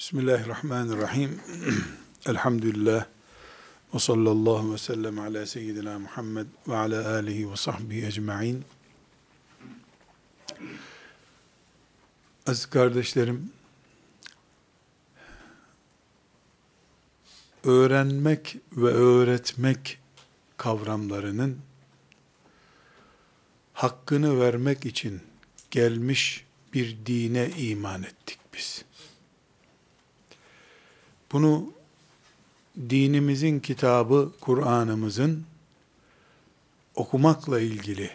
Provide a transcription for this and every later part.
Bismillahirrahmanirrahim. Elhamdülillah. Ve sallallahu ve sellem ala seyyidina Muhammed ve ala alihi ve sahbihi ecma'in. Aziz kardeşlerim, öğrenmek ve öğretmek kavramlarının hakkını vermek için gelmiş bir dine iman ettik biz. Bunu dinimizin kitabı Kur'an'ımızın okumakla ilgili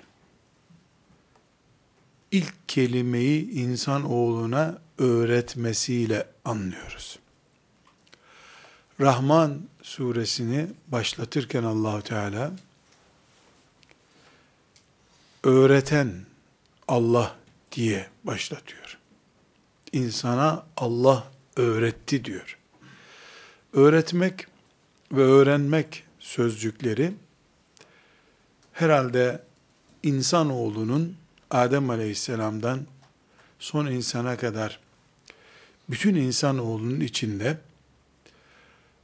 ilk kelimeyi insan oğluna öğretmesiyle anlıyoruz. Rahman suresini başlatırken Allahu Teala öğreten Allah diye başlatıyor. İnsana Allah öğretti diyor. Öğretmek ve öğrenmek sözcükleri herhalde insanoğlunun Adem Aleyhisselam'dan son insana kadar bütün insanoğlunun içinde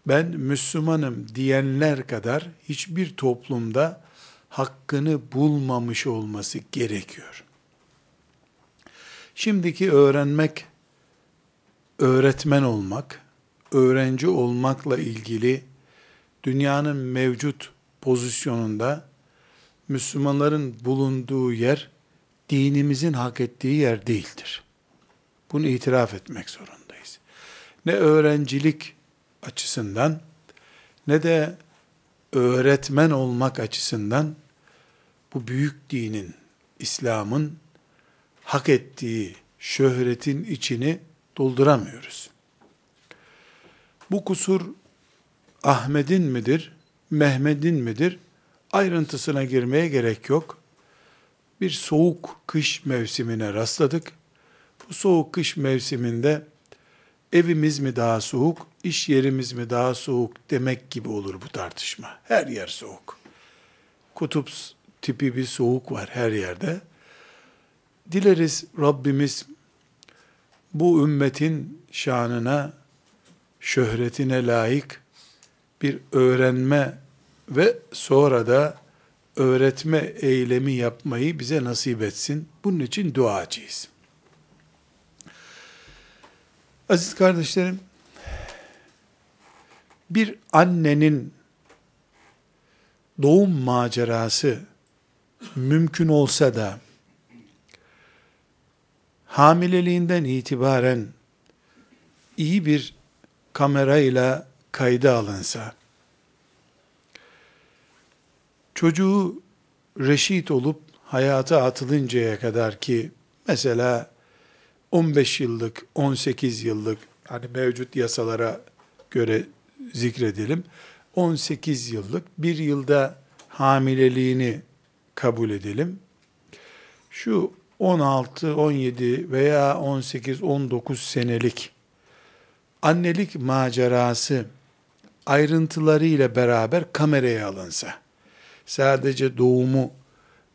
ben Müslümanım diyenler kadar hiçbir toplumda hakkını bulmamış olması gerekiyor. Şimdiki öğrenmek, öğretmen olmak, öğrenci olmakla ilgili dünyanın mevcut pozisyonunda Müslümanların bulunduğu yer dinimizin hak ettiği yer değildir. Bunu itiraf etmek zorundayız. Ne öğrencilik açısından ne de öğretmen olmak açısından bu büyük dinin, İslam'ın hak ettiği şöhretin içini dolduramıyoruz. Bu kusur Ahmet'in midir, Mehmet'in midir? Ayrıntısına girmeye gerek yok. Bir soğuk kış mevsimine rastladık. Bu soğuk kış mevsiminde evimiz mi daha soğuk, iş yerimiz mi daha soğuk demek gibi olur bu tartışma. Her yer soğuk. Kutup tipi bir soğuk var her yerde. Dileriz Rabbimiz bu ümmetin şanına, şöhretine layık bir öğrenme ve sonra da öğretme eylemi yapmayı bize nasip etsin. Bunun için duacıyız. Aziz kardeşlerim, bir annenin doğum macerası mümkün olsa da hamileliğinden itibaren iyi bir kamerayla kayda alınsa, çocuğu reşit olup hayata atılıncaya kadar ki mesela 15 yıllık, 18 yıllık hani mevcut yasalara göre zikredelim. 18 yıllık bir yılda hamileliğini kabul edelim. Şu 16, 17 veya 18, 19 senelik annelik macerası ayrıntılarıyla beraber kameraya alınsa, sadece doğumu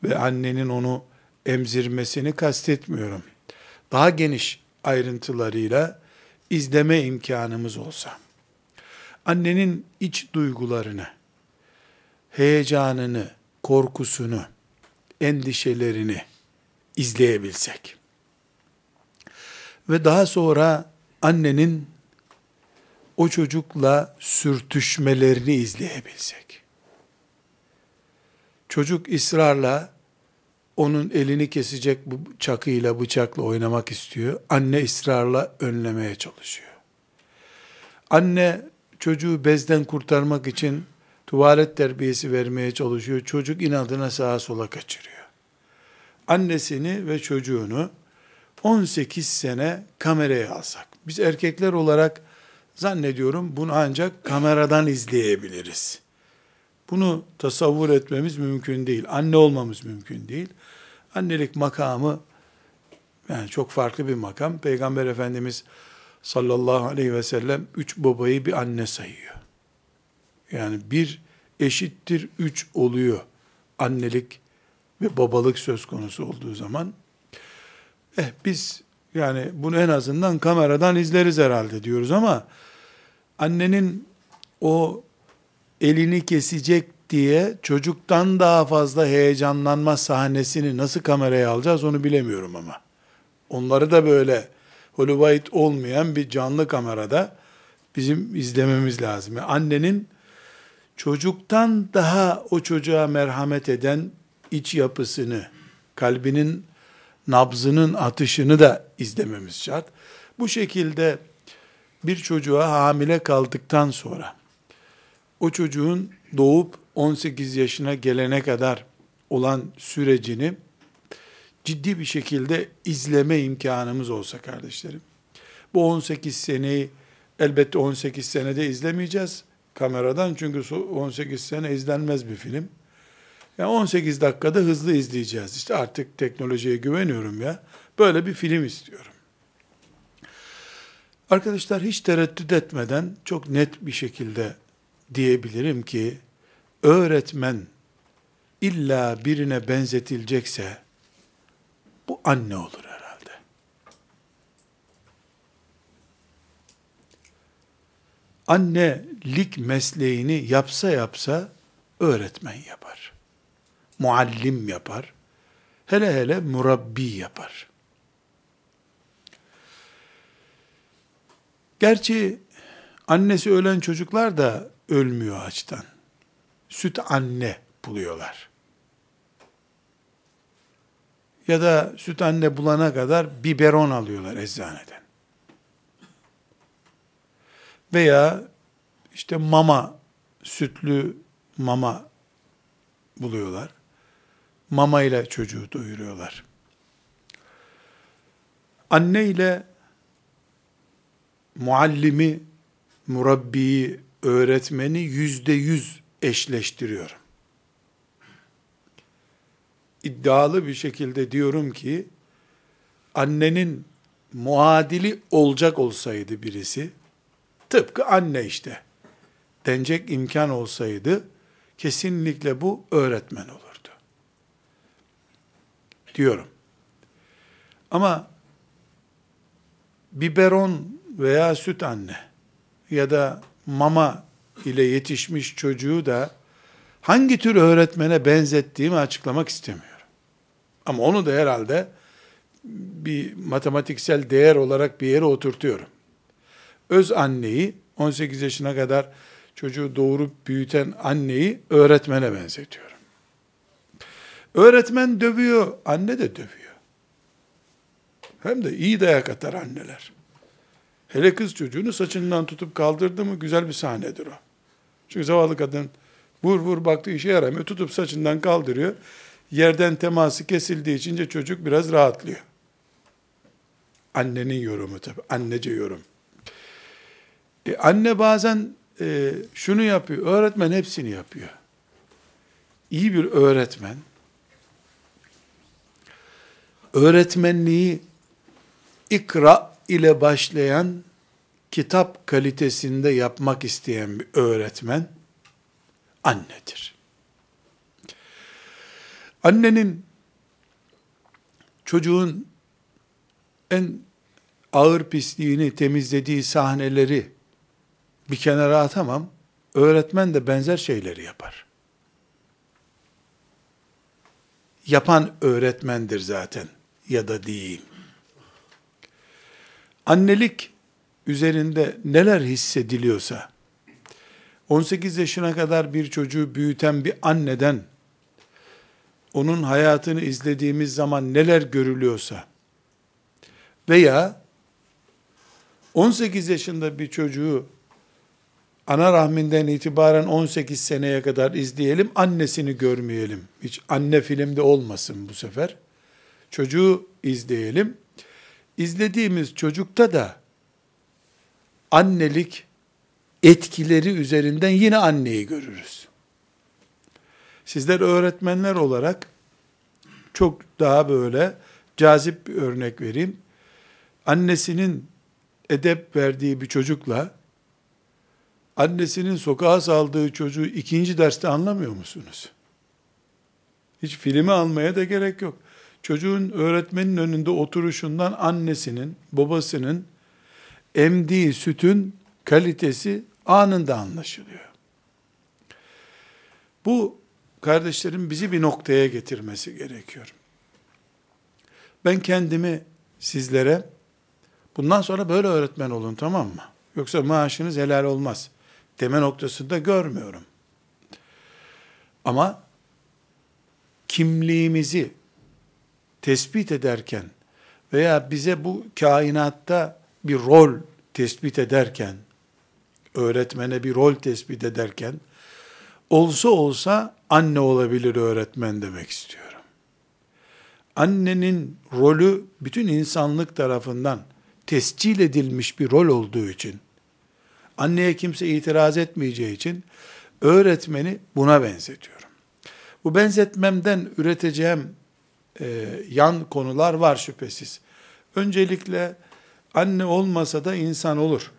ve annenin onu emzirmesini kastetmiyorum. Daha geniş ayrıntılarıyla izleme imkanımız olsa, annenin iç duygularını, heyecanını, korkusunu, endişelerini izleyebilsek ve daha sonra annenin o çocukla sürtüşmelerini izleyebilsek. Çocuk ısrarla onun elini kesecek bu çakıyla, bıçakla oynamak istiyor. Anne ısrarla önlemeye çalışıyor. Anne çocuğu bezden kurtarmak için tuvalet terbiyesi vermeye çalışıyor. Çocuk inadına sağa sola kaçırıyor. Annesini ve çocuğunu 18 sene kameraya alsak. Biz erkekler olarak Zannediyorum bunu ancak kameradan izleyebiliriz. Bunu tasavvur etmemiz mümkün değil. Anne olmamız mümkün değil. Annelik makamı yani çok farklı bir makam. Peygamber Efendimiz sallallahu aleyhi ve sellem üç babayı bir anne sayıyor. Yani bir eşittir üç oluyor annelik ve babalık söz konusu olduğu zaman. Eh biz Yani bunu en azından kameradan izleriz herhalde diyoruz ama annenin o elini kesecek diye çocuktan daha fazla heyecanlanma sahnesini nasıl kameraya alacağız onu bilemiyorum ama. Onları da böyle Hollywood olmayan bir canlı kamerada bizim izlememiz lazım. Yani annenin çocuktan daha o çocuğa merhamet eden iç yapısını, kalbinin nabzının atışını da izlememiz şart. Bu şekilde bir çocuğa hamile kaldıktan sonra o çocuğun doğup 18 yaşına gelene kadar olan sürecini ciddi bir şekilde izleme imkanımız olsa kardeşlerim. Bu 18 seneyi elbette 18 senede izlemeyeceğiz kameradan çünkü 18 sene izlenmez bir film. Yani 18 dakikada hızlı izleyeceğiz. İşte artık teknolojiye güveniyorum ya. Böyle bir film istiyorum. Arkadaşlar hiç tereddüt etmeden çok net bir şekilde diyebilirim ki öğretmen illa birine benzetilecekse bu anne olur herhalde. Annelik mesleğini yapsa yapsa öğretmen yapar. Muallim yapar. Hele hele murabbi yapar. Gerçi annesi ölen çocuklar da ölmüyor açtan. Süt anne buluyorlar. Ya da süt anne bulana kadar biberon alıyorlar eczaneden. Veya işte mama, sütlü mama buluyorlar. Mama ile çocuğu doyuruyorlar. Anne ile muallimi, murabbiyi, öğretmeni yüzde yüz eşleştiriyorum. İddialı bir şekilde diyorum ki, annenin muadili olacak olsaydı birisi, tıpkı anne işte, denecek imkan olsaydı, kesinlikle bu öğretmen olurdu. Diyorum. Ama biberon veya süt anne ya da mama ile yetişmiş çocuğu da hangi tür öğretmene benzettiğimi açıklamak istemiyorum. Ama onu da herhalde bir matematiksel değer olarak bir yere oturtuyorum. Öz anneyi 18 yaşına kadar çocuğu doğurup büyüten anneyi öğretmene benzetiyorum. Öğretmen dövüyor, anne de dövüyor. Hem de iyi dayak atar anneler. Hele kız çocuğunu saçından tutup kaldırdı mı güzel bir sahnedir o. Çünkü zavallı kadın vur vur baktı işe yaramıyor. Tutup saçından kaldırıyor. Yerden teması kesildiği için çocuk biraz rahatlıyor. Annenin yorumu tabi. Annece yorum. E, anne bazen e, şunu yapıyor. Öğretmen hepsini yapıyor. İyi bir öğretmen öğretmenliği ikra ile başlayan kitap kalitesinde yapmak isteyen bir öğretmen annedir. Annenin çocuğun en ağır pisliğini temizlediği sahneleri bir kenara atamam. Öğretmen de benzer şeyleri yapar. Yapan öğretmendir zaten ya da değil. Annelik üzerinde neler hissediliyorsa, 18 yaşına kadar bir çocuğu büyüten bir anneden, onun hayatını izlediğimiz zaman neler görülüyorsa, veya 18 yaşında bir çocuğu ana rahminden itibaren 18 seneye kadar izleyelim, annesini görmeyelim. Hiç anne filmde olmasın bu sefer. Çocuğu izleyelim. İzlediğimiz çocukta da annelik etkileri üzerinden yine anneyi görürüz. Sizler öğretmenler olarak çok daha böyle cazip bir örnek vereyim. Annesinin edep verdiği bir çocukla annesinin sokağa saldığı çocuğu ikinci derste anlamıyor musunuz? Hiç filmi almaya da gerek yok. çocuğun öğretmenin önünde oturuşundan annesinin, babasının emdiği sütün kalitesi anında anlaşılıyor. Bu kardeşlerim bizi bir noktaya getirmesi gerekiyor. Ben kendimi sizlere bundan sonra böyle öğretmen olun tamam mı? Yoksa maaşınız helal olmaz deme noktasında görmüyorum. Ama kimliğimizi tespit ederken veya bize bu kainatta bir rol tespit ederken, öğretmene bir rol tespit ederken, olsa olsa anne olabilir öğretmen demek istiyorum. Annenin rolü bütün insanlık tarafından tescil edilmiş bir rol olduğu için, anneye kimse itiraz etmeyeceği için, öğretmeni buna benzetiyorum. Bu benzetmemden üreteceğim e, yan konular var şüphesiz. Öncelikle anne olmasa da insan olur.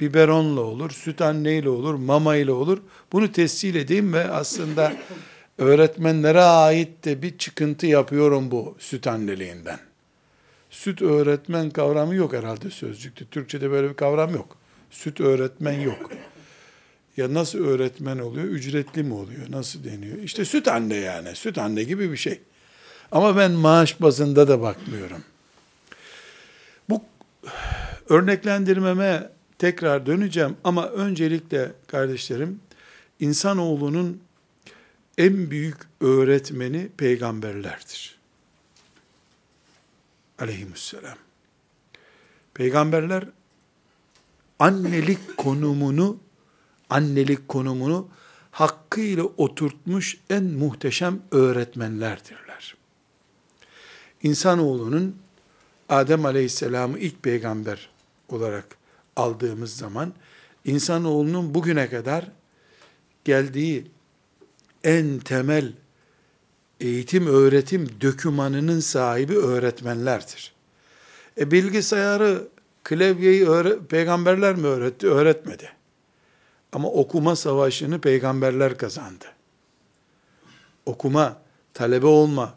Biberonla olur, süt anneyle olur, mama ile olur. Bunu tescil edeyim ve aslında öğretmenlere ait de bir çıkıntı yapıyorum bu süt anneliğinden. Süt öğretmen kavramı yok herhalde sözcükte. Türkçe'de böyle bir kavram yok. Süt öğretmen yok. Ya nasıl öğretmen oluyor? Ücretli mi oluyor? Nasıl deniyor? İşte süt anne yani. Süt anne gibi bir şey. Ama ben maaş bazında da bakmıyorum. Örneklendirmeme tekrar döneceğim ama öncelikle kardeşlerim insanoğlunun en büyük öğretmeni peygamberlerdir. Aleyhisselam. Peygamberler annelik konumunu annelik konumunu hakkıyla oturtmuş en muhteşem öğretmenlerdirler. İnsanoğlunun Adem Aleyhisselam'ı ilk peygamber olarak aldığımız zaman insanoğlunun bugüne kadar geldiği en temel eğitim öğretim dökümanının sahibi öğretmenlerdir. E bilgisayarı, klavyeyi peygamberler mi öğretti? Öğretmedi. Ama okuma savaşını peygamberler kazandı. Okuma, talebe olma,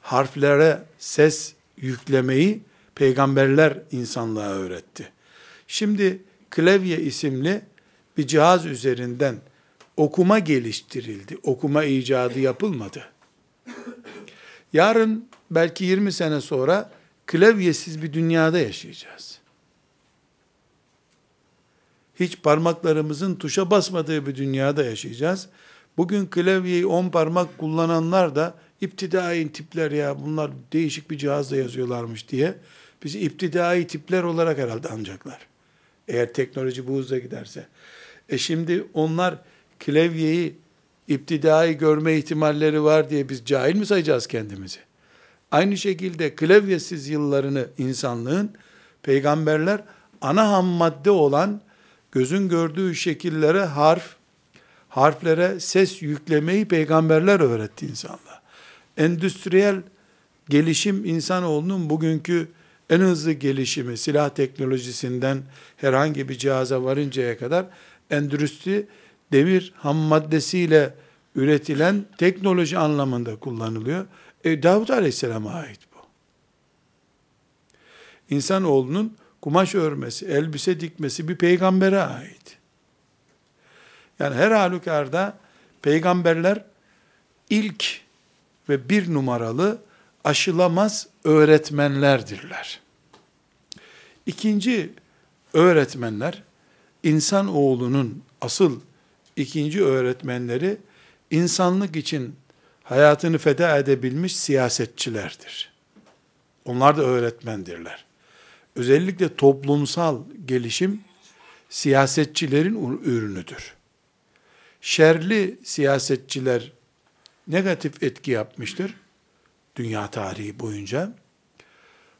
harflere ses yüklemeyi peygamberler insanlığa öğretti. Şimdi klavye isimli bir cihaz üzerinden okuma geliştirildi. Okuma icadı yapılmadı. Yarın belki 20 sene sonra klavyesiz bir dünyada yaşayacağız. Hiç parmaklarımızın tuşa basmadığı bir dünyada yaşayacağız. Bugün klavyeyi 10 parmak kullananlar da iptidai tipler ya bunlar değişik bir cihazla yazıyorlarmış diye bizi iptidai tipler olarak herhalde anacaklar. Eğer teknoloji bu hızla giderse. E şimdi onlar klavyeyi iptidai görme ihtimalleri var diye biz cahil mi sayacağız kendimizi? Aynı şekilde klavyesiz yıllarını insanlığın peygamberler ana ham madde olan gözün gördüğü şekillere harf, harflere ses yüklemeyi peygamberler öğretti insanlara. Endüstriyel gelişim insanoğlunun bugünkü en hızlı gelişimi silah teknolojisinden herhangi bir cihaza varıncaya kadar endüstri demir ham maddesiyle üretilen teknoloji anlamında kullanılıyor. E, Davut Aleyhisselam'a ait bu. İnsanoğlunun kumaş örmesi, elbise dikmesi bir peygambere ait. Yani her halükarda peygamberler ilk ve bir numaralı aşılamaz öğretmenlerdirler. İkinci öğretmenler, insan oğlunun asıl ikinci öğretmenleri, insanlık için hayatını feda edebilmiş siyasetçilerdir. Onlar da öğretmendirler. Özellikle toplumsal gelişim siyasetçilerin ürünüdür. Şerli siyasetçiler negatif etki yapmıştır dünya tarihi boyunca.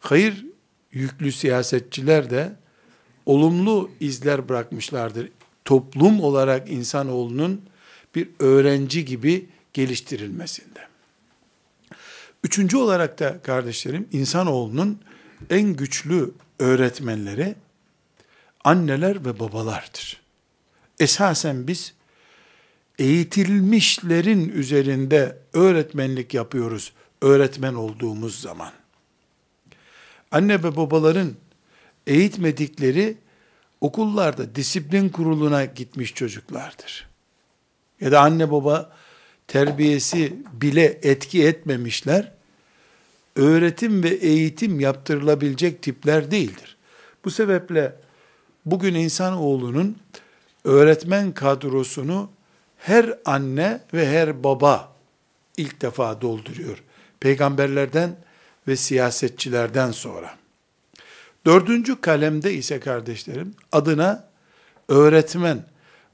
Hayır yüklü siyasetçiler de olumlu izler bırakmışlardır. Toplum olarak insanoğlunun bir öğrenci gibi geliştirilmesinde. Üçüncü olarak da kardeşlerim insanoğlunun en güçlü öğretmenleri anneler ve babalardır. Esasen biz eğitilmişlerin üzerinde öğretmenlik yapıyoruz öğretmen olduğumuz zaman. Anne ve babaların eğitmedikleri okullarda disiplin kuruluna gitmiş çocuklardır. Ya da anne baba terbiyesi bile etki etmemişler. Öğretim ve eğitim yaptırılabilecek tipler değildir. Bu sebeple bugün insanoğlunun öğretmen kadrosunu her anne ve her baba ilk defa dolduruyor. Peygamberlerden ve siyasetçilerden sonra. Dördüncü kalemde ise kardeşlerim adına öğretmen,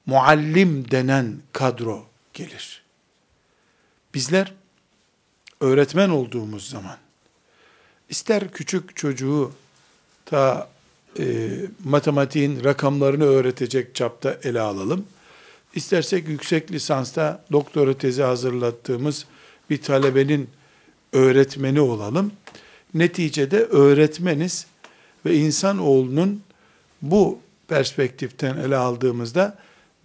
muallim denen kadro gelir. Bizler öğretmen olduğumuz zaman ister küçük çocuğu ta e, matematiğin rakamlarını öğretecek çapta ele alalım. İstersek yüksek lisansta doktora tezi hazırlattığımız bir talebenin öğretmeni olalım. Neticede öğretmeniz ve insanoğlunun bu perspektiften ele aldığımızda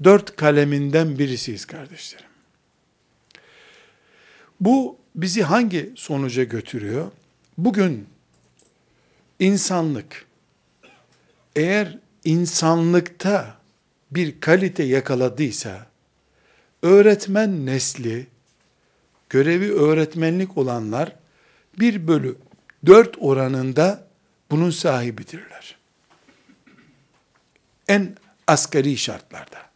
dört kaleminden birisiyiz kardeşlerim. Bu bizi hangi sonuca götürüyor? Bugün insanlık eğer insanlıkta bir kalite yakaladıysa öğretmen nesli görevi öğretmenlik olanlar bir bölü dört oranında bunun sahibidirler. En asgari şartlarda.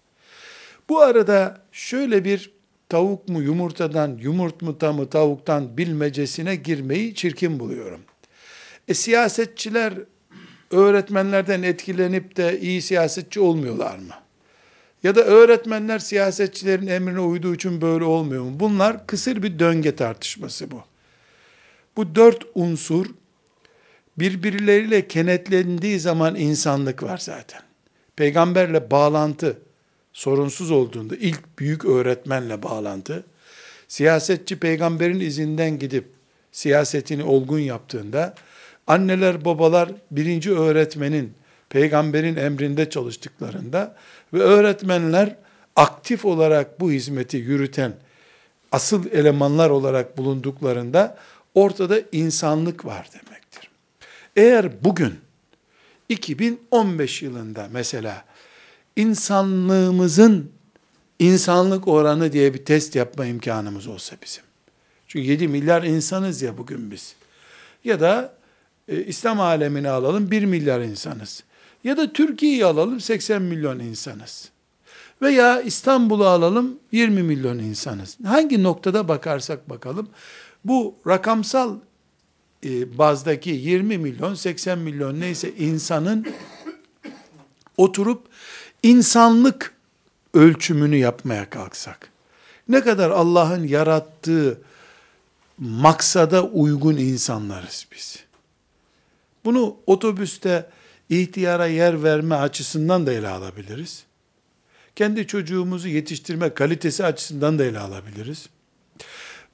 Bu arada şöyle bir tavuk mu yumurtadan, yumurta mı tavuktan bilmecesine girmeyi çirkin buluyorum. E siyasetçiler öğretmenlerden etkilenip de iyi siyasetçi olmuyorlar mı? Ya da öğretmenler siyasetçilerin emrine uyduğu için böyle olmuyor mu? Bunlar kısır bir döngü tartışması bu. Bu dört unsur birbirleriyle kenetlendiği zaman insanlık var zaten. Peygamberle bağlantı sorunsuz olduğunda ilk büyük öğretmenle bağlantı, siyasetçi peygamberin izinden gidip siyasetini olgun yaptığında, anneler babalar birinci öğretmenin, peygamberin emrinde çalıştıklarında ve öğretmenler aktif olarak bu hizmeti yürüten asıl elemanlar olarak bulunduklarında ortada insanlık var demektir. Eğer bugün 2015 yılında mesela insanlığımızın insanlık oranı diye bir test yapma imkanımız olsa bizim. Çünkü 7 milyar insanız ya bugün biz. Ya da e, İslam alemini alalım 1 milyar insanız. Ya da Türkiye'yi alalım 80 milyon insanız. Veya İstanbul'u alalım 20 milyon insanız. Hangi noktada bakarsak bakalım bu rakamsal e, bazdaki 20 milyon 80 milyon neyse insanın oturup insanlık ölçümünü yapmaya kalksak ne kadar Allah'ın yarattığı maksada uygun insanlarız biz. Bunu otobüste ihtiyara yer verme açısından da ele alabiliriz. Kendi çocuğumuzu yetiştirme kalitesi açısından da ele alabiliriz.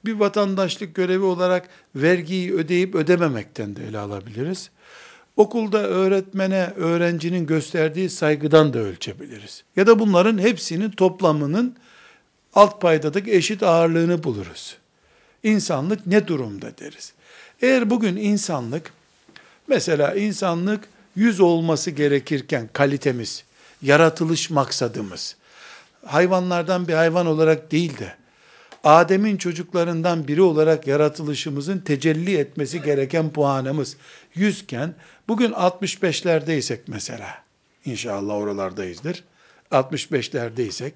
Bir vatandaşlık görevi olarak vergiyi ödeyip ödememekten de ele alabiliriz. Okulda öğretmene, öğrencinin gösterdiği saygıdan da ölçebiliriz. Ya da bunların hepsinin toplamının alt paydadaki eşit ağırlığını buluruz. İnsanlık ne durumda deriz. Eğer bugün insanlık, mesela insanlık 100 olması gerekirken kalitemiz, yaratılış maksadımız, hayvanlardan bir hayvan olarak değil de, Adem'in çocuklarından biri olarak yaratılışımızın tecelli etmesi gereken puanımız 100 iken, bugün 65'lerdeysek mesela, inşallah oralardayızdır, 65'lerdeysek,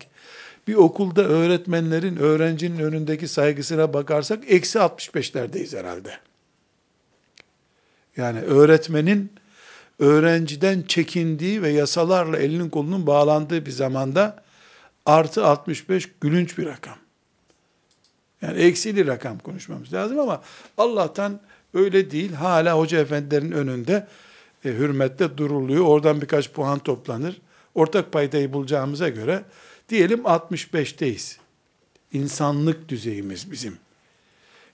bir okulda öğretmenlerin öğrencinin önündeki saygısına bakarsak, eksi 65'lerdeyiz herhalde. Yani öğretmenin öğrenciden çekindiği ve yasalarla elinin kolunun bağlandığı bir zamanda artı 65 gülünç bir rakam. Yani eksili rakam konuşmamız lazım ama Allah'tan öyle değil. Hala hoca efendilerin önünde e, hürmetle duruluyor. Oradan birkaç puan toplanır. Ortak paydayı bulacağımıza göre diyelim 65'teyiz. İnsanlık düzeyimiz bizim.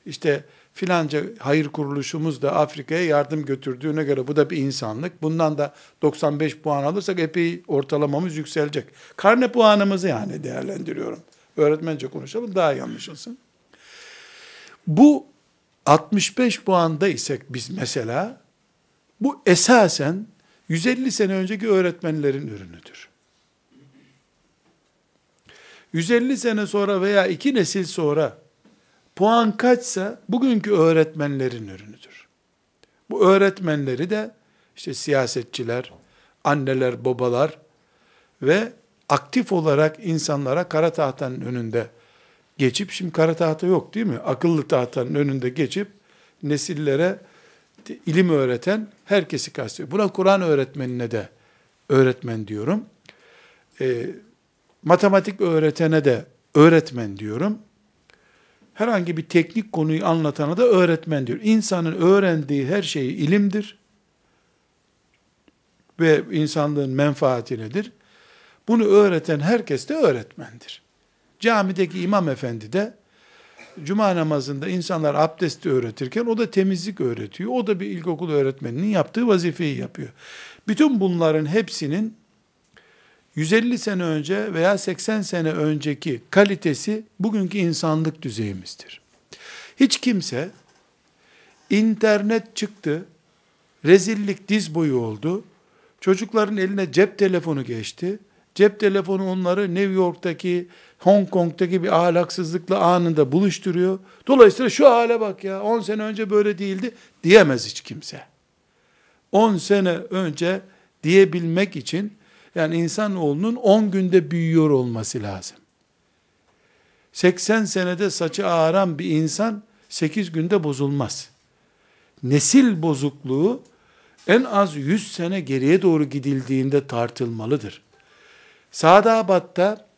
İşte filanca hayır kuruluşumuz da Afrika'ya yardım götürdüğüne göre bu da bir insanlık. Bundan da 95 puan alırsak epey ortalamamız yükselecek. Karne puanımızı yani değerlendiriyorum. Öğretmence konuşalım daha iyi anlaşılsın. Bu 65 puanda isek biz mesela, bu esasen 150 sene önceki öğretmenlerin ürünüdür. 150 sene sonra veya iki nesil sonra puan kaçsa bugünkü öğretmenlerin ürünüdür. Bu öğretmenleri de işte siyasetçiler, anneler, babalar ve aktif olarak insanlara kara tahtanın önünde geçip, şimdi kara tahta yok değil mi? Akıllı tahtanın önünde geçip nesillere ilim öğreten herkesi kastediyor. Buna Kur'an öğretmenine de öğretmen diyorum. E, matematik öğretene de öğretmen diyorum. Herhangi bir teknik konuyu anlatana da öğretmen diyor. İnsanın öğrendiği her şey ilimdir ve insanlığın menfaati nedir? Bunu öğreten herkes de öğretmendir. Camideki imam efendi de cuma namazında insanlar abdesti öğretirken o da temizlik öğretiyor. O da bir ilkokul öğretmeninin yaptığı vazifeyi yapıyor. Bütün bunların hepsinin 150 sene önce veya 80 sene önceki kalitesi bugünkü insanlık düzeyimizdir. Hiç kimse internet çıktı, rezillik diz boyu oldu, çocukların eline cep telefonu geçti, cep telefonu onları New York'taki, Hong Kong'taki bir ahlaksızlıkla anında buluşturuyor. Dolayısıyla şu hale bak ya, 10 sene önce böyle değildi diyemez hiç kimse. 10 sene önce diyebilmek için yani insanoğlunun 10 günde büyüyor olması lazım. 80 senede saçı ağaran bir insan 8 günde bozulmaz. Nesil bozukluğu en az 100 sene geriye doğru gidildiğinde tartılmalıdır. Sadabat'ta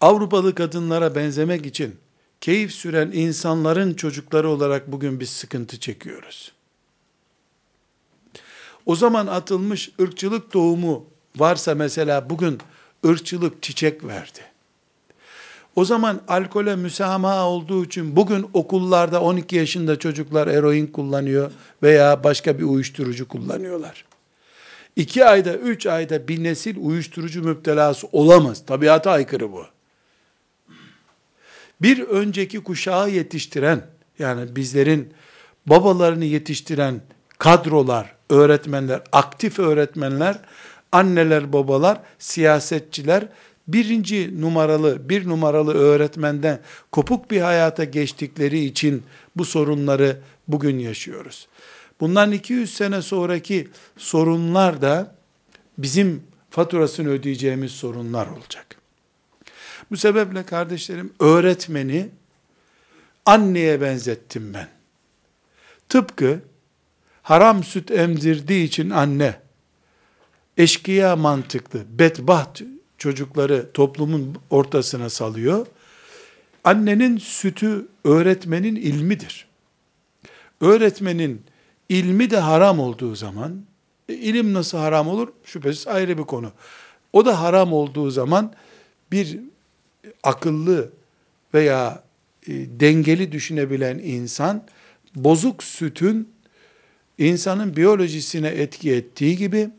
Avrupalı kadınlara benzemek için keyif süren insanların çocukları olarak bugün biz sıkıntı çekiyoruz. O zaman atılmış ırkçılık doğumu varsa mesela bugün ırkçılık çiçek verdi. O zaman alkole müsamaha olduğu için bugün okullarda 12 yaşında çocuklar eroin kullanıyor veya başka bir uyuşturucu kullanıyorlar. İki ayda, üç ayda bir nesil uyuşturucu müptelası olamaz. Tabiata aykırı bu. Bir önceki kuşağı yetiştiren, yani bizlerin babalarını yetiştiren kadrolar, öğretmenler, aktif öğretmenler, anneler, babalar, siyasetçiler, birinci numaralı, bir numaralı öğretmenden kopuk bir hayata geçtikleri için bu sorunları bugün yaşıyoruz. Bundan 200 sene sonraki sorunlar da bizim faturasını ödeyeceğimiz sorunlar olacak. Bu sebeple kardeşlerim öğretmeni anneye benzettim ben. Tıpkı haram süt emzirdiği için anne eşkıya mantıklı, bedbaht çocukları toplumun ortasına salıyor. Annenin sütü öğretmenin ilmidir. Öğretmenin ilmi de haram olduğu zaman, e, ilim nasıl haram olur? Şüphesiz ayrı bir konu. O da haram olduğu zaman bir akıllı veya e, dengeli düşünebilen insan, bozuk sütün insanın biyolojisine etki ettiği gibi,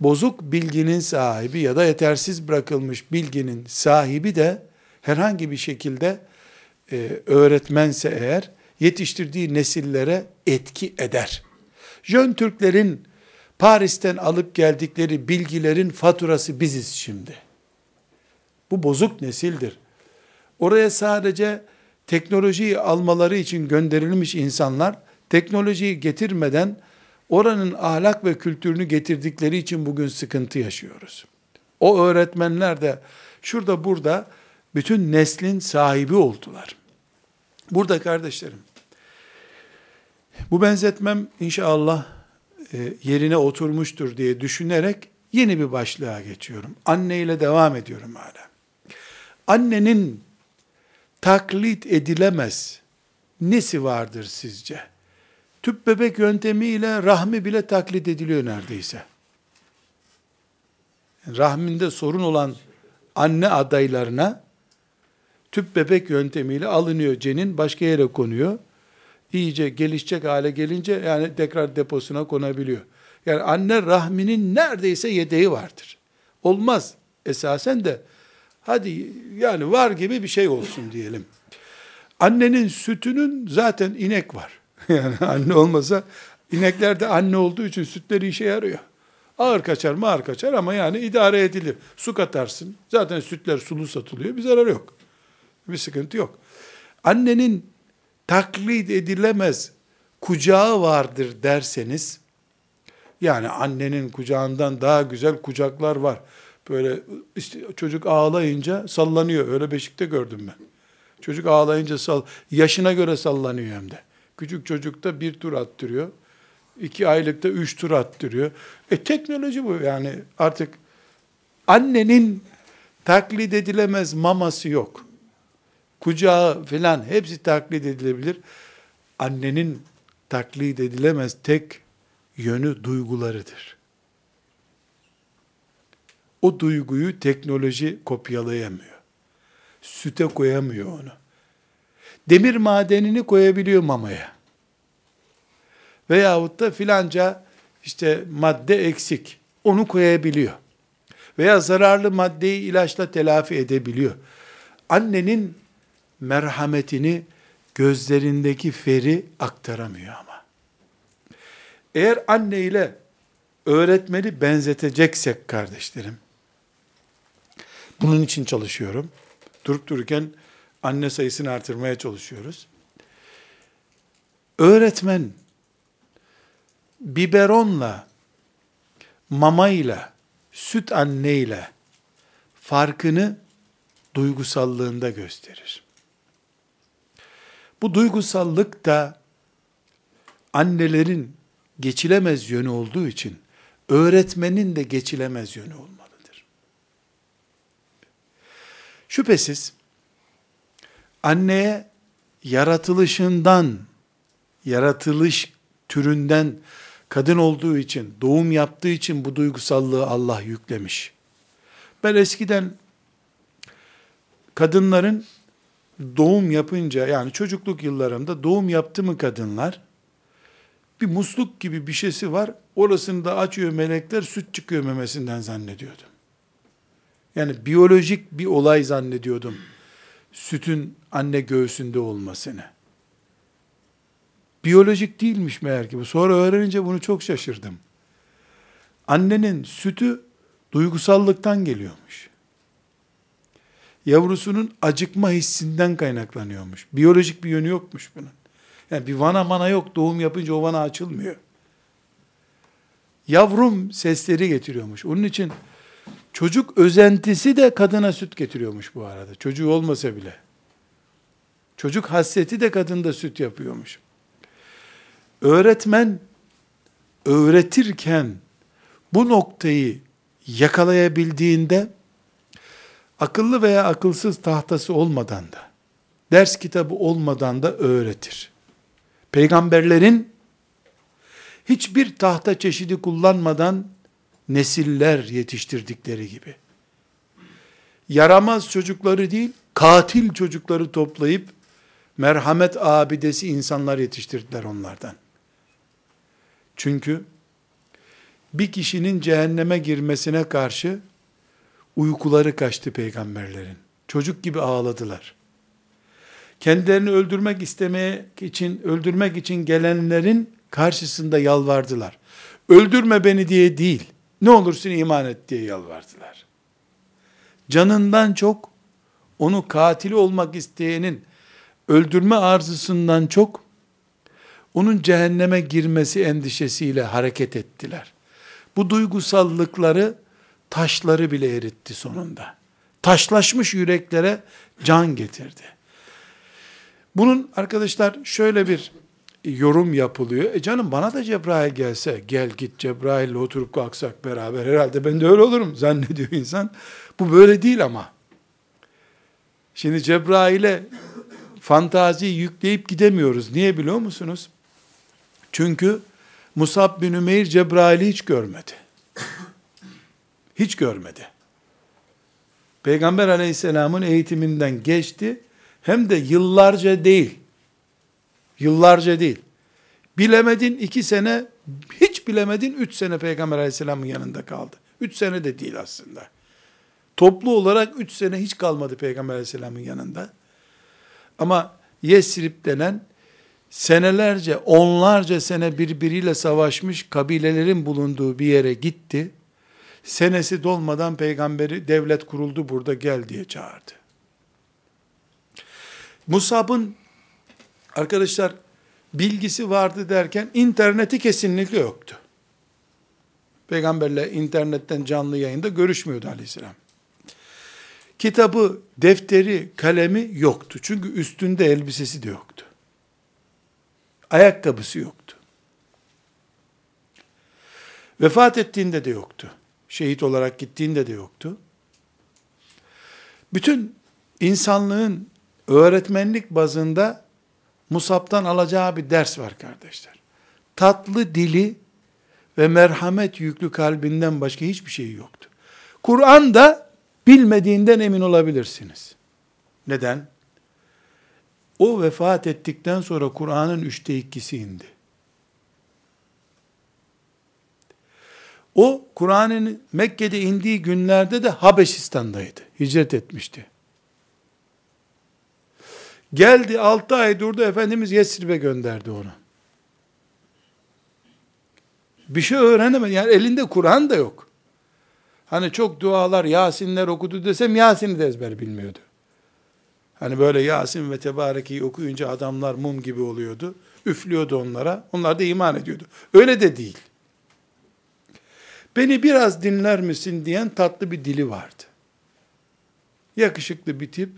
bozuk bilginin sahibi ya da yetersiz bırakılmış bilginin sahibi de herhangi bir şekilde e, öğretmense eğer yetiştirdiği nesillere etki eder. Jön Türklerin Paris'ten alıp geldikleri bilgilerin faturası biziz şimdi. Bu bozuk nesildir. Oraya sadece teknolojiyi almaları için gönderilmiş insanlar teknolojiyi getirmeden oranın ahlak ve kültürünü getirdikleri için bugün sıkıntı yaşıyoruz. O öğretmenler de şurada burada bütün neslin sahibi oldular. Burada kardeşlerim, bu benzetmem inşallah e, yerine oturmuştur diye düşünerek yeni bir başlığa geçiyorum. Anne ile devam ediyorum hala. Annenin taklit edilemez nesi vardır sizce? Tüp bebek yöntemiyle rahmi bile taklit ediliyor neredeyse. Rahminde sorun olan anne adaylarına tüp bebek yöntemiyle alınıyor cenin başka yere konuyor. İyice gelişecek hale gelince yani tekrar deposuna konabiliyor. Yani anne rahminin neredeyse yedeği vardır. Olmaz esasen de hadi yani var gibi bir şey olsun diyelim. Annenin sütünün zaten inek var. Yani anne olmasa inekler de anne olduğu için sütleri işe yarıyor. Ağır kaçar mı ağır kaçar ama yani idare edilir. Su katarsın. Zaten sütler sulu satılıyor. Bir zarar yok. Bir sıkıntı yok. Annenin taklit edilemez kucağı vardır derseniz, yani annenin kucağından daha güzel kucaklar var. Böyle işte çocuk ağlayınca sallanıyor. Öyle beşikte gördüm ben. Çocuk ağlayınca sal, yaşına göre sallanıyor hem de. Küçük çocukta bir tur attırıyor. iki aylıkta üç tur attırıyor. E teknoloji bu yani artık annenin taklit edilemez maması yok. Kucağı filan hepsi taklit edilebilir. Annenin taklit edilemez tek yönü duygularıdır. O duyguyu teknoloji kopyalayamıyor. Süte koyamıyor onu. Demir madenini koyabiliyor mamaya. Veyahut da filanca işte madde eksik. Onu koyabiliyor. Veya zararlı maddeyi ilaçla telafi edebiliyor. Annenin merhametini gözlerindeki feri aktaramıyor ama. Eğer anne ile öğretmeni benzeteceksek kardeşlerim, bunun için çalışıyorum. Durup dururken anne sayısını artırmaya çalışıyoruz. Öğretmen biberonla, mamayla, süt anneyle farkını duygusallığında gösterir. Bu duygusallık da annelerin geçilemez yönü olduğu için öğretmenin de geçilemez yönü olmalıdır. Şüphesiz anneye yaratılışından, yaratılış türünden kadın olduğu için, doğum yaptığı için bu duygusallığı Allah yüklemiş. Ben eskiden kadınların doğum yapınca yani çocukluk yıllarımda doğum yaptı mı kadınlar bir musluk gibi bir şeysi var. Orasını da açıyor melekler süt çıkıyor memesinden zannediyordum. Yani biyolojik bir olay zannediyordum. Sütün anne göğsünde olmasını. Biyolojik değilmiş meğer ki bu. Sonra öğrenince bunu çok şaşırdım. Annenin sütü duygusallıktan geliyormuş yavrusunun acıkma hissinden kaynaklanıyormuş. Biyolojik bir yönü yokmuş bunun. Yani bir vana mana yok. Doğum yapınca o vana açılmıyor. Yavrum sesleri getiriyormuş. Onun için çocuk özentisi de kadına süt getiriyormuş bu arada. Çocuğu olmasa bile. Çocuk hasreti de kadında süt yapıyormuş. Öğretmen öğretirken bu noktayı yakalayabildiğinde akıllı veya akılsız tahtası olmadan da, ders kitabı olmadan da öğretir. Peygamberlerin hiçbir tahta çeşidi kullanmadan nesiller yetiştirdikleri gibi. Yaramaz çocukları değil, katil çocukları toplayıp merhamet abidesi insanlar yetiştirdiler onlardan. Çünkü bir kişinin cehenneme girmesine karşı Uykuları kaçtı peygamberlerin. Çocuk gibi ağladılar. Kendilerini öldürmek istemek için, öldürmek için gelenlerin karşısında yalvardılar. Öldürme beni diye değil, ne olursun iman et diye yalvardılar. Canından çok, onu katili olmak isteyenin öldürme arzusundan çok, onun cehenneme girmesi endişesiyle hareket ettiler. Bu duygusallıkları taşları bile eritti sonunda. Taşlaşmış yüreklere can getirdi. Bunun arkadaşlar şöyle bir yorum yapılıyor. E canım bana da Cebrail gelse, gel git Cebrail'le oturup kalksak beraber herhalde ben de öyle olurum zannediyor insan. Bu böyle değil ama. Şimdi Cebrail'e fantazi yükleyip gidemiyoruz. Niye biliyor musunuz? Çünkü Musab bin Ümeyr Cebrail'i hiç görmedi. Hiç görmedi. Peygamber aleyhisselamın eğitiminden geçti. Hem de yıllarca değil. Yıllarca değil. Bilemedin iki sene, hiç bilemedin üç sene Peygamber aleyhisselamın yanında kaldı. Üç sene de değil aslında. Toplu olarak üç sene hiç kalmadı Peygamber aleyhisselamın yanında. Ama Yesrib denen senelerce, onlarca sene birbiriyle savaşmış kabilelerin bulunduğu bir yere gitti. Senesi dolmadan peygamberi devlet kuruldu burada gel diye çağırdı. Musab'ın arkadaşlar bilgisi vardı derken interneti kesinlikle yoktu. Peygamberle internetten canlı yayında görüşmüyordu aleyhisselam. Kitabı, defteri, kalemi yoktu. Çünkü üstünde elbisesi de yoktu. Ayakkabısı yoktu. Vefat ettiğinde de yoktu. Şehit olarak gittiğinde de yoktu. Bütün insanlığın öğretmenlik bazında Musab'tan alacağı bir ders var kardeşler. Tatlı dili ve merhamet yüklü kalbinden başka hiçbir şey yoktu. Kur'an'da bilmediğinden emin olabilirsiniz. Neden? O vefat ettikten sonra Kur'an'ın üçte ikisi indi. O Kur'an'ın Mekke'de indiği günlerde de Habeşistan'daydı. Hicret etmişti. Geldi 6 ay durdu Efendimiz Yesrib'e gönderdi onu. Bir şey öğrenemedi. Yani elinde Kur'an da yok. Hani çok dualar, Yasinler okudu desem Yasin'i de ezber bilmiyordu. Hani böyle Yasin ve Tebareke'yi okuyunca adamlar mum gibi oluyordu. Üflüyordu onlara. Onlar da iman ediyordu. Öyle de değil. Beni biraz dinler misin diyen tatlı bir dili vardı. Yakışıklı bir tip,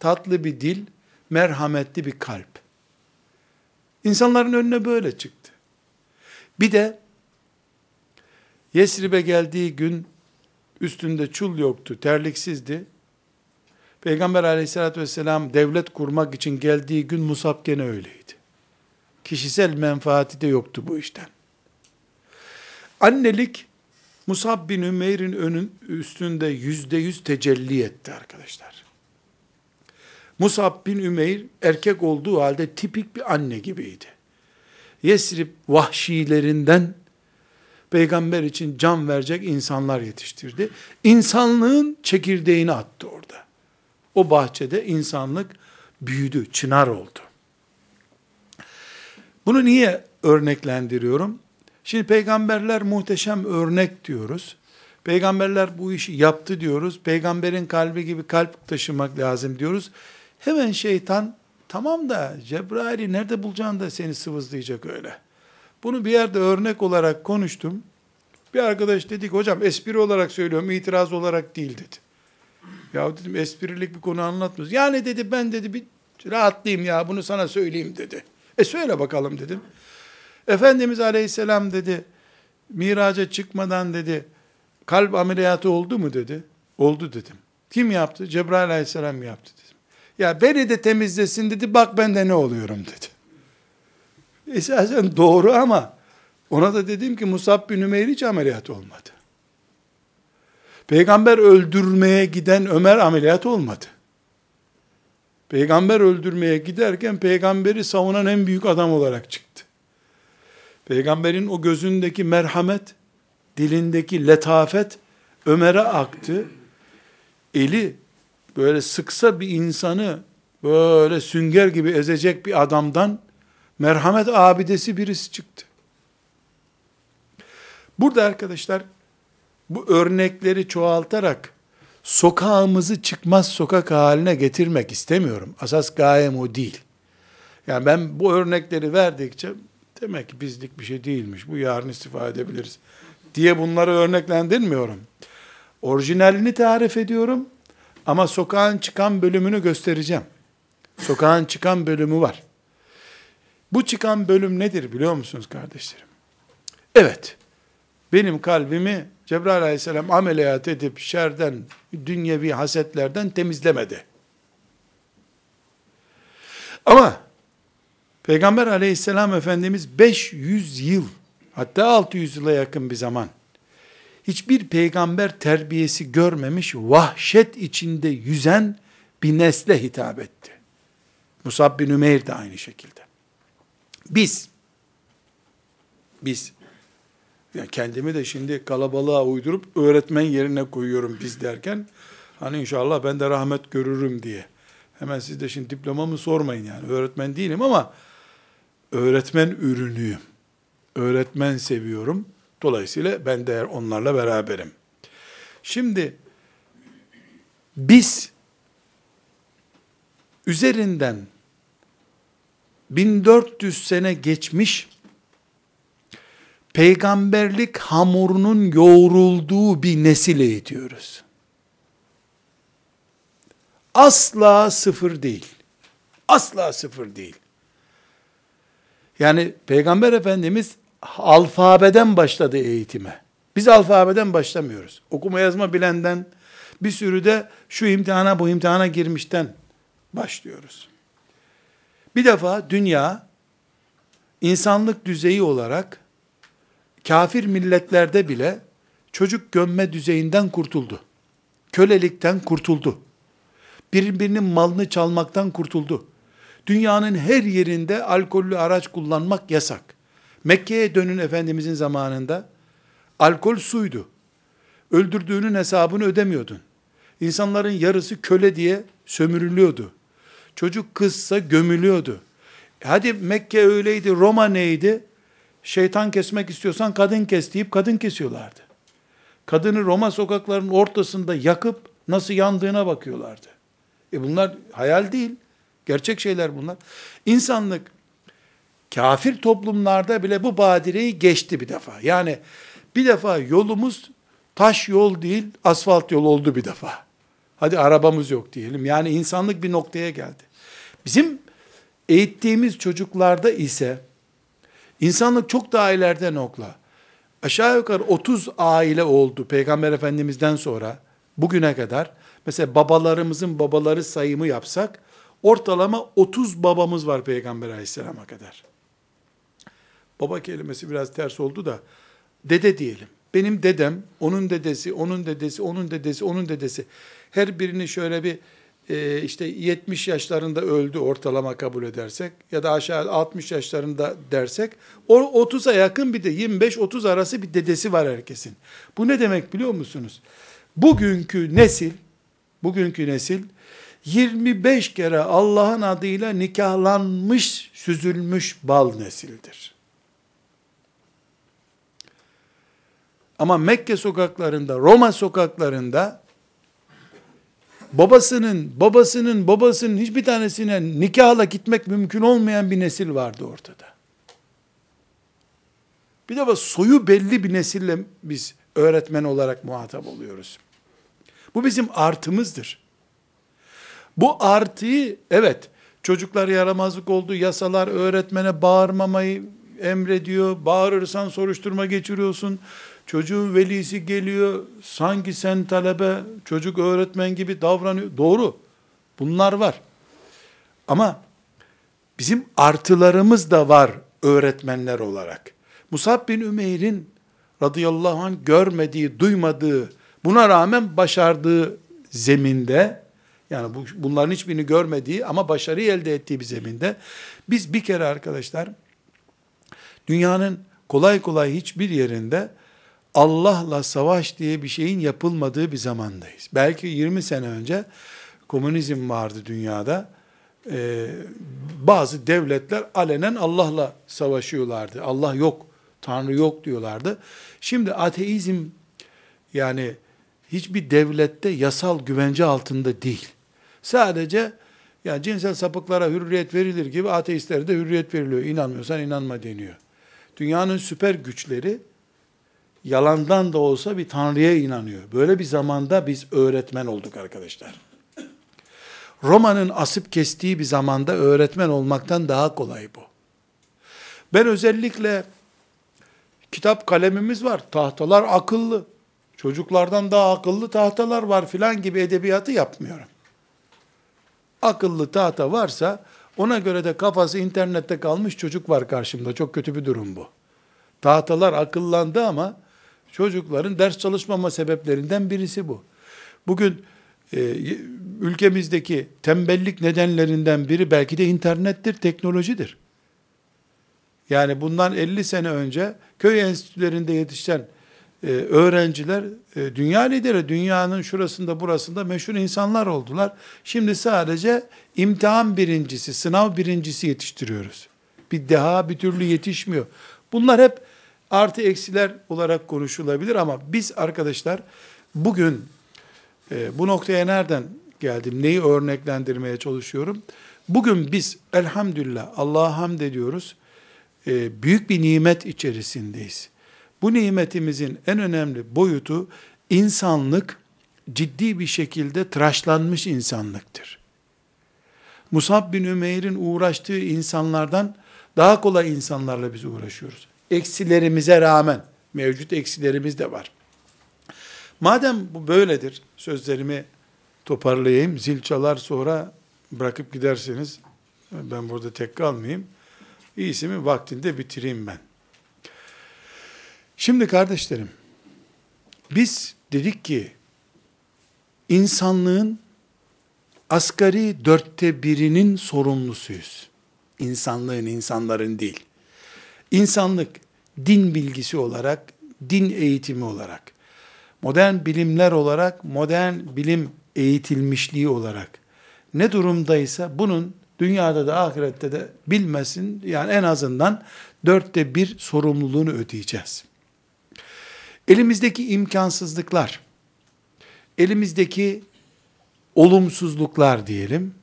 tatlı bir dil, merhametli bir kalp. İnsanların önüne böyle çıktı. Bir de Yesrib'e geldiği gün üstünde çul yoktu, terliksizdi. Peygamber aleyhissalatü vesselam devlet kurmak için geldiği gün Musab gene öyleydi. Kişisel menfaati de yoktu bu işten. Annelik Musab bin Ümeyr'in önün üstünde yüzde yüz tecelli etti arkadaşlar. Musab bin Ümeyr erkek olduğu halde tipik bir anne gibiydi. Yesrib vahşilerinden peygamber için can verecek insanlar yetiştirdi. İnsanlığın çekirdeğini attı orada. O bahçede insanlık büyüdü, çınar oldu. Bunu niye örneklendiriyorum? Şimdi peygamberler muhteşem örnek diyoruz. Peygamberler bu işi yaptı diyoruz. Peygamberin kalbi gibi kalp taşımak lazım diyoruz. Hemen şeytan tamam da Cebrail'i nerede bulacaksın da seni sıvızlayacak öyle. Bunu bir yerde örnek olarak konuştum. Bir arkadaş dedi ki hocam espri olarak söylüyorum itiraz olarak değil dedi. Ya dedim esprilik bir konu anlatmıyoruz. Yani dedi ben dedi bir rahatlayayım ya bunu sana söyleyeyim dedi. E söyle bakalım dedim. Efendimiz Aleyhisselam dedi miraca çıkmadan dedi kalp ameliyatı oldu mu dedi. Oldu dedim. Kim yaptı? Cebrail Aleyhisselam yaptı dedim. Ya beni de temizlesin dedi bak ben de ne oluyorum dedi. Esasen doğru ama ona da dedim ki Musab bin Ümeyr hiç ameliyat olmadı. Peygamber öldürmeye giden Ömer ameliyat olmadı. Peygamber öldürmeye giderken peygamberi savunan en büyük adam olarak çıktı. Peygamberin o gözündeki merhamet, dilindeki letafet Ömer'e aktı. Eli böyle sıksa bir insanı böyle sünger gibi ezecek bir adamdan merhamet abidesi birisi çıktı. Burada arkadaşlar bu örnekleri çoğaltarak sokağımızı çıkmaz sokak haline getirmek istemiyorum. Asas gayem o değil. Yani ben bu örnekleri verdikçe demek ki bizlik bir şey değilmiş. Bu yarın istifade edebiliriz diye bunları örneklendirmiyorum. Orijinalini tarif ediyorum ama sokağın çıkan bölümünü göstereceğim. Sokağın çıkan bölümü var. Bu çıkan bölüm nedir biliyor musunuz kardeşlerim? Evet, benim kalbimi Cebrail aleyhisselam ameliyat edip şerden, dünyevi hasetlerden temizlemedi. Ama Peygamber aleyhisselam Efendimiz 500 yıl, hatta 600 yıla yakın bir zaman, hiçbir peygamber terbiyesi görmemiş, vahşet içinde yüzen bir nesle hitap etti. Musab bin Ümeyr de aynı şekilde. Biz, biz, yani kendimi de şimdi kalabalığa uydurup öğretmen yerine koyuyorum biz derken, hani inşallah ben de rahmet görürüm diye. Hemen siz de şimdi diplomamı sormayın yani. Öğretmen değilim ama öğretmen ürünüyüm. Öğretmen seviyorum. Dolayısıyla ben de onlarla beraberim. Şimdi biz üzerinden 1400 sene geçmiş peygamberlik hamurunun yoğrulduğu bir nesil eğitiyoruz. Asla sıfır değil. Asla sıfır değil. Yani Peygamber Efendimiz alfabeden başladı eğitime. Biz alfabeden başlamıyoruz. Okuma yazma bilenden, bir sürü de şu imtihana bu imtihana girmişten başlıyoruz. Bir defa dünya insanlık düzeyi olarak kafir milletlerde bile çocuk gömme düzeyinden kurtuldu. Kölelikten kurtuldu. Birbirinin malını çalmaktan kurtuldu. Dünyanın her yerinde alkollü araç kullanmak yasak. Mekke'ye dönün Efendimizin zamanında alkol suydu. Öldürdüğünün hesabını ödemiyordun. İnsanların yarısı köle diye sömürülüyordu. Çocuk kızsa gömülüyordu. Hadi Mekke öyleydi, Roma neydi? Şeytan kesmek istiyorsan kadın kes deyip kadın kesiyorlardı. Kadını Roma sokaklarının ortasında yakıp nasıl yandığına bakıyorlardı. E bunlar hayal değil. Gerçek şeyler bunlar. İnsanlık kafir toplumlarda bile bu badireyi geçti bir defa. Yani bir defa yolumuz taş yol değil, asfalt yol oldu bir defa. Hadi arabamız yok diyelim. Yani insanlık bir noktaya geldi. Bizim eğittiğimiz çocuklarda ise insanlık çok daha ileride nokla. Aşağı yukarı 30 aile oldu Peygamber Efendimiz'den sonra bugüne kadar. Mesela babalarımızın babaları sayımı yapsak ortalama 30 babamız var Peygamber Aleyhisselam'a kadar. Baba kelimesi biraz ters oldu da dede diyelim. Benim dedem, onun dedesi, onun dedesi, onun dedesi, onun dedesi. Her birini şöyle bir e, işte 70 yaşlarında öldü ortalama kabul edersek ya da aşağı 60 yaşlarında dersek o 30'a yakın bir de 25-30 arası bir dedesi var herkesin. Bu ne demek biliyor musunuz? Bugünkü nesil bugünkü nesil 25 kere Allah'ın adıyla nikahlanmış, süzülmüş bal nesildir. Ama Mekke sokaklarında, Roma sokaklarında babasının, babasının, babasının hiçbir tanesine nikahla gitmek mümkün olmayan bir nesil vardı ortada. Bir de soyu belli bir nesille biz öğretmen olarak muhatap oluyoruz. Bu bizim artımızdır. Bu artıyı evet çocuklar yaramazlık oldu, yasalar öğretmene bağırmamayı emrediyor. Bağırırsan soruşturma geçiriyorsun. Çocuğun velisi geliyor, sanki sen talebe, çocuk öğretmen gibi davranıyor. Doğru, bunlar var. Ama bizim artılarımız da var öğretmenler olarak. Musab bin Ümeyr'in radıyallahu anh görmediği, duymadığı, buna rağmen başardığı zeminde, yani bu, bunların hiçbirini görmediği ama başarı elde ettiği bir zeminde, biz bir kere arkadaşlar, dünyanın kolay kolay hiçbir yerinde Allah'la savaş diye bir şeyin yapılmadığı bir zamandayız. Belki 20 sene önce komünizm vardı dünyada. Ee, bazı devletler alenen Allah'la savaşıyorlardı. Allah yok, Tanrı yok diyorlardı. Şimdi ateizm yani hiçbir devlette yasal güvence altında değil. Sadece yani cinsel sapıklara hürriyet verilir gibi ateistlere de hürriyet veriliyor. İnanmıyorsan inanma deniyor. Dünyanın süper güçleri yalandan da olsa bir Tanrı'ya inanıyor. Böyle bir zamanda biz öğretmen olduk arkadaşlar. Roma'nın asıp kestiği bir zamanda öğretmen olmaktan daha kolay bu. Ben özellikle kitap kalemimiz var, tahtalar akıllı. Çocuklardan daha akıllı tahtalar var filan gibi edebiyatı yapmıyorum. Akıllı tahta varsa ona göre de kafası internette kalmış çocuk var karşımda. Çok kötü bir durum bu. Tahtalar akıllandı ama Çocukların ders çalışmama sebeplerinden birisi bu. Bugün e, ülkemizdeki tembellik nedenlerinden biri belki de internettir, teknolojidir. Yani bundan 50 sene önce köy enstitülerinde yetişen e, öğrenciler e, dünya lideri, dünyanın şurasında burasında meşhur insanlar oldular. Şimdi sadece imtihan birincisi, sınav birincisi yetiştiriyoruz. Bir deha bir türlü yetişmiyor. Bunlar hep artı eksiler olarak konuşulabilir ama biz arkadaşlar bugün e, bu noktaya nereden geldim? Neyi örneklendirmeye çalışıyorum? Bugün biz elhamdülillah Allah'a hamd ediyoruz. E, büyük bir nimet içerisindeyiz. Bu nimetimizin en önemli boyutu insanlık ciddi bir şekilde tıraşlanmış insanlıktır. Musab bin Ümeyr'in uğraştığı insanlardan daha kolay insanlarla biz uğraşıyoruz. Eksilerimize rağmen, mevcut eksilerimiz de var. Madem bu böyledir, sözlerimi toparlayayım. Zil çalar sonra bırakıp giderseniz ben burada tek kalmayayım. İyisi mi vaktinde bitireyim ben. Şimdi kardeşlerim, biz dedik ki insanlığın asgari dörtte birinin sorumlusuyuz. İnsanlığın, insanların değil. İnsanlık din bilgisi olarak, din eğitimi olarak, modern bilimler olarak, modern bilim eğitilmişliği olarak ne durumdaysa bunun dünyada da ahirette de bilmesin, yani en azından dörtte bir sorumluluğunu ödeyeceğiz. Elimizdeki imkansızlıklar, elimizdeki olumsuzluklar diyelim,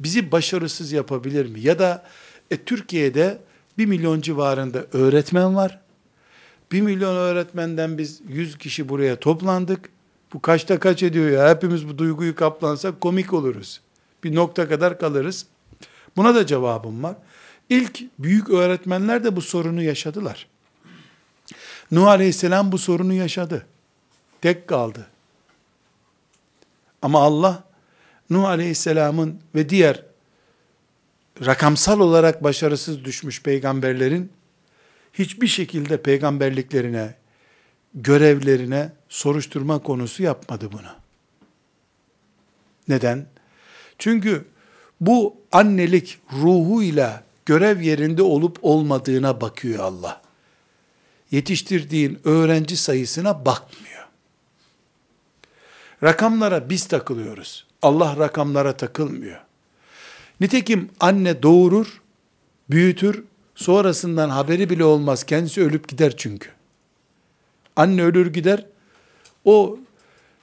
bizi başarısız yapabilir mi? Ya da e, Türkiye'de bir milyon civarında öğretmen var. Bir milyon öğretmenden biz yüz kişi buraya toplandık. Bu kaçta kaç ediyor ya? Hepimiz bu duyguyu kaplansak komik oluruz. Bir nokta kadar kalırız. Buna da cevabım var. İlk büyük öğretmenler de bu sorunu yaşadılar. Nuh Aleyhisselam bu sorunu yaşadı. Tek kaldı. Ama Allah Nuh Aleyhisselam'ın ve diğer rakamsal olarak başarısız düşmüş peygamberlerin hiçbir şekilde peygamberliklerine, görevlerine soruşturma konusu yapmadı bunu. Neden? Çünkü bu annelik ruhuyla görev yerinde olup olmadığına bakıyor Allah. Yetiştirdiğin öğrenci sayısına bakmıyor. Rakamlara biz takılıyoruz. Allah rakamlara takılmıyor. Nitekim anne doğurur, büyütür, sonrasından haberi bile olmaz. Kendisi ölüp gider çünkü. Anne ölür gider, o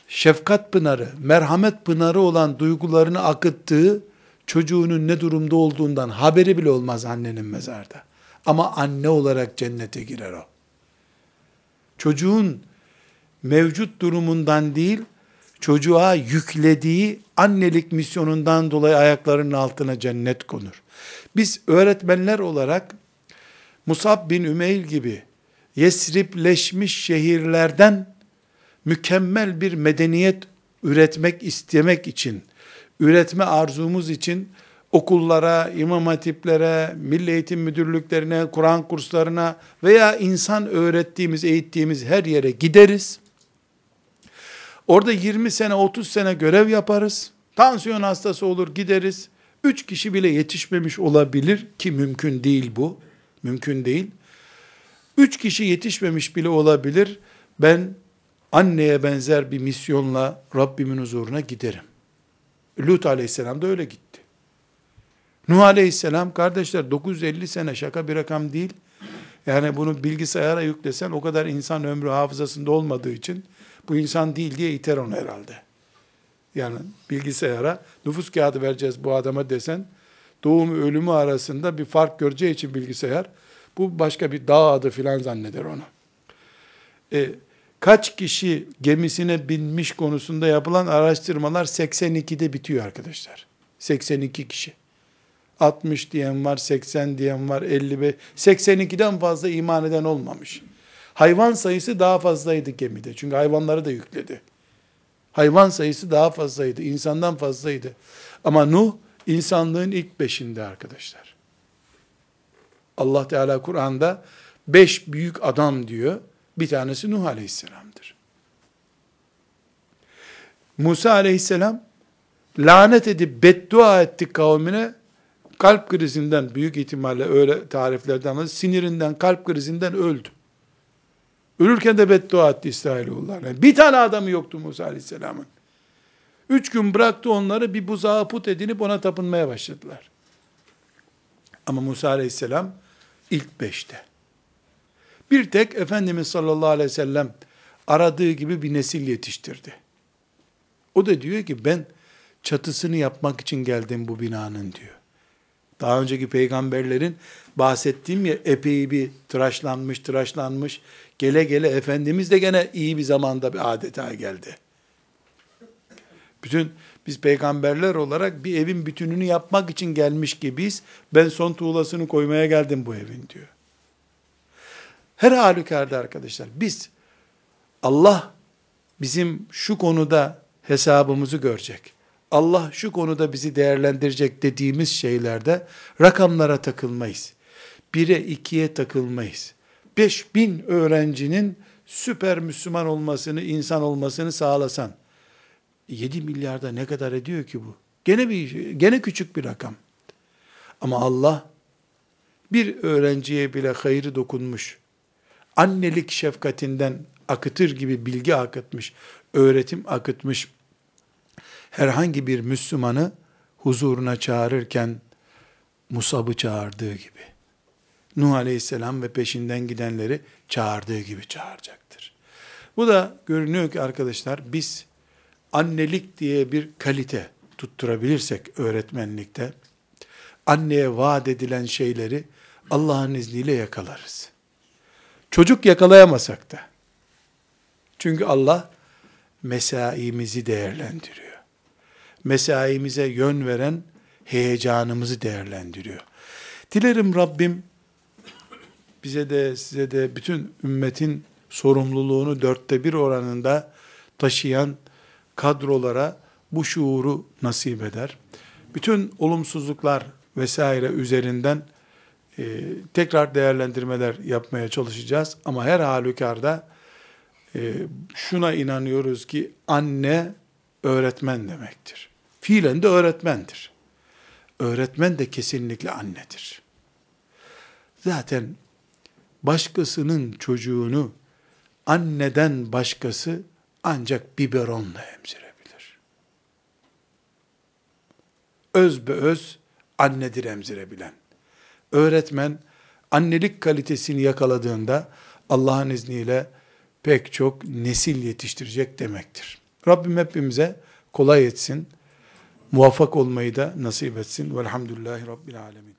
şefkat pınarı, merhamet pınarı olan duygularını akıttığı çocuğunun ne durumda olduğundan haberi bile olmaz annenin mezarda. Ama anne olarak cennete girer o. Çocuğun mevcut durumundan değil, çocuğa yüklediği annelik misyonundan dolayı ayaklarının altına cennet konur. Biz öğretmenler olarak Musab bin Ümeyl gibi yesripleşmiş şehirlerden mükemmel bir medeniyet üretmek istemek için, üretme arzumuz için okullara, imam hatiplere, milli eğitim müdürlüklerine, Kur'an kurslarına veya insan öğrettiğimiz, eğittiğimiz her yere gideriz. Orada 20 sene, 30 sene görev yaparız. Tansiyon hastası olur gideriz. 3 kişi bile yetişmemiş olabilir ki mümkün değil bu. Mümkün değil. 3 kişi yetişmemiş bile olabilir. Ben anneye benzer bir misyonla Rabbimin huzuruna giderim. Lut aleyhisselam da öyle gitti. Nuh aleyhisselam kardeşler 950 sene şaka bir rakam değil. Yani bunu bilgisayara yüklesen o kadar insan ömrü hafızasında olmadığı için bu insan değil diye iter onu herhalde. Yani bilgisayara nüfus kağıdı vereceğiz bu adama desen doğum ölümü arasında bir fark göreceği için bilgisayar bu başka bir dağ adı filan zanneder onu. E, kaç kişi gemisine binmiş konusunda yapılan araştırmalar 82'de bitiyor arkadaşlar. 82 kişi. 60 diyen var, 80 diyen var, 55, 82'den fazla iman eden olmamış. Hayvan sayısı daha fazlaydı gemide. Çünkü hayvanları da yükledi. Hayvan sayısı daha fazlaydı. insandan fazlaydı. Ama Nuh insanlığın ilk beşinde arkadaşlar. Allah Teala Kur'an'da beş büyük adam diyor. Bir tanesi Nuh Aleyhisselam'dır. Musa Aleyhisselam lanet edip beddua etti kavmine kalp krizinden büyük ihtimalle öyle tariflerden sinirinden kalp krizinden öldü. Ölürken de beddua etti İsrailoğullarına. Bir tane adamı yoktu Musa Aleyhisselam'ın. Üç gün bıraktı onları bir buzağa put edinip ona tapınmaya başladılar. Ama Musa Aleyhisselam ilk beşte. Bir tek Efendimiz sallallahu aleyhi ve sellem aradığı gibi bir nesil yetiştirdi. O da diyor ki ben çatısını yapmak için geldim bu binanın diyor. Daha önceki peygamberlerin bahsettiğim ya epey bir tıraşlanmış tıraşlanmış gele gele Efendimiz de gene iyi bir zamanda bir adeta geldi. Bütün biz peygamberler olarak bir evin bütününü yapmak için gelmiş gibiyiz. Ben son tuğlasını koymaya geldim bu evin diyor. Her halükarda arkadaşlar biz Allah bizim şu konuda hesabımızı görecek. Allah şu konuda bizi değerlendirecek dediğimiz şeylerde rakamlara takılmayız. Bire ikiye takılmayız. Beş bin öğrencinin süper Müslüman olmasını, insan olmasını sağlasan, 7 milyarda ne kadar ediyor ki bu? Gene bir gene küçük bir rakam. Ama Allah bir öğrenciye bile hayırı dokunmuş. Annelik şefkatinden akıtır gibi bilgi akıtmış, öğretim akıtmış. Herhangi bir Müslümanı huzuruna çağırırken Musab'ı çağırdığı gibi. Nuh Aleyhisselam ve peşinden gidenleri çağırdığı gibi çağıracaktır. Bu da görünüyor ki arkadaşlar biz annelik diye bir kalite tutturabilirsek öğretmenlikte, anneye vaat edilen şeyleri Allah'ın izniyle yakalarız. Çocuk yakalayamasak da. Çünkü Allah mesaimizi değerlendiriyor. Mesaimize yön veren heyecanımızı değerlendiriyor. Dilerim Rabbim bize de size de bütün ümmetin sorumluluğunu dörtte bir oranında taşıyan kadrolara bu şuuru nasip eder. Bütün olumsuzluklar vesaire üzerinden e, tekrar değerlendirmeler yapmaya çalışacağız. Ama her halükarda e, şuna inanıyoruz ki anne öğretmen demektir. Fiilen de öğretmendir. Öğretmen de kesinlikle annedir. Zaten başkasının çocuğunu anneden başkası ancak biberonla emzirebilir. Öz be öz annedir emzirebilen. Öğretmen annelik kalitesini yakaladığında Allah'ın izniyle pek çok nesil yetiştirecek demektir. Rabbim hepimize kolay etsin, muvaffak olmayı da nasip etsin. Velhamdülillahi Rabbil Alemin.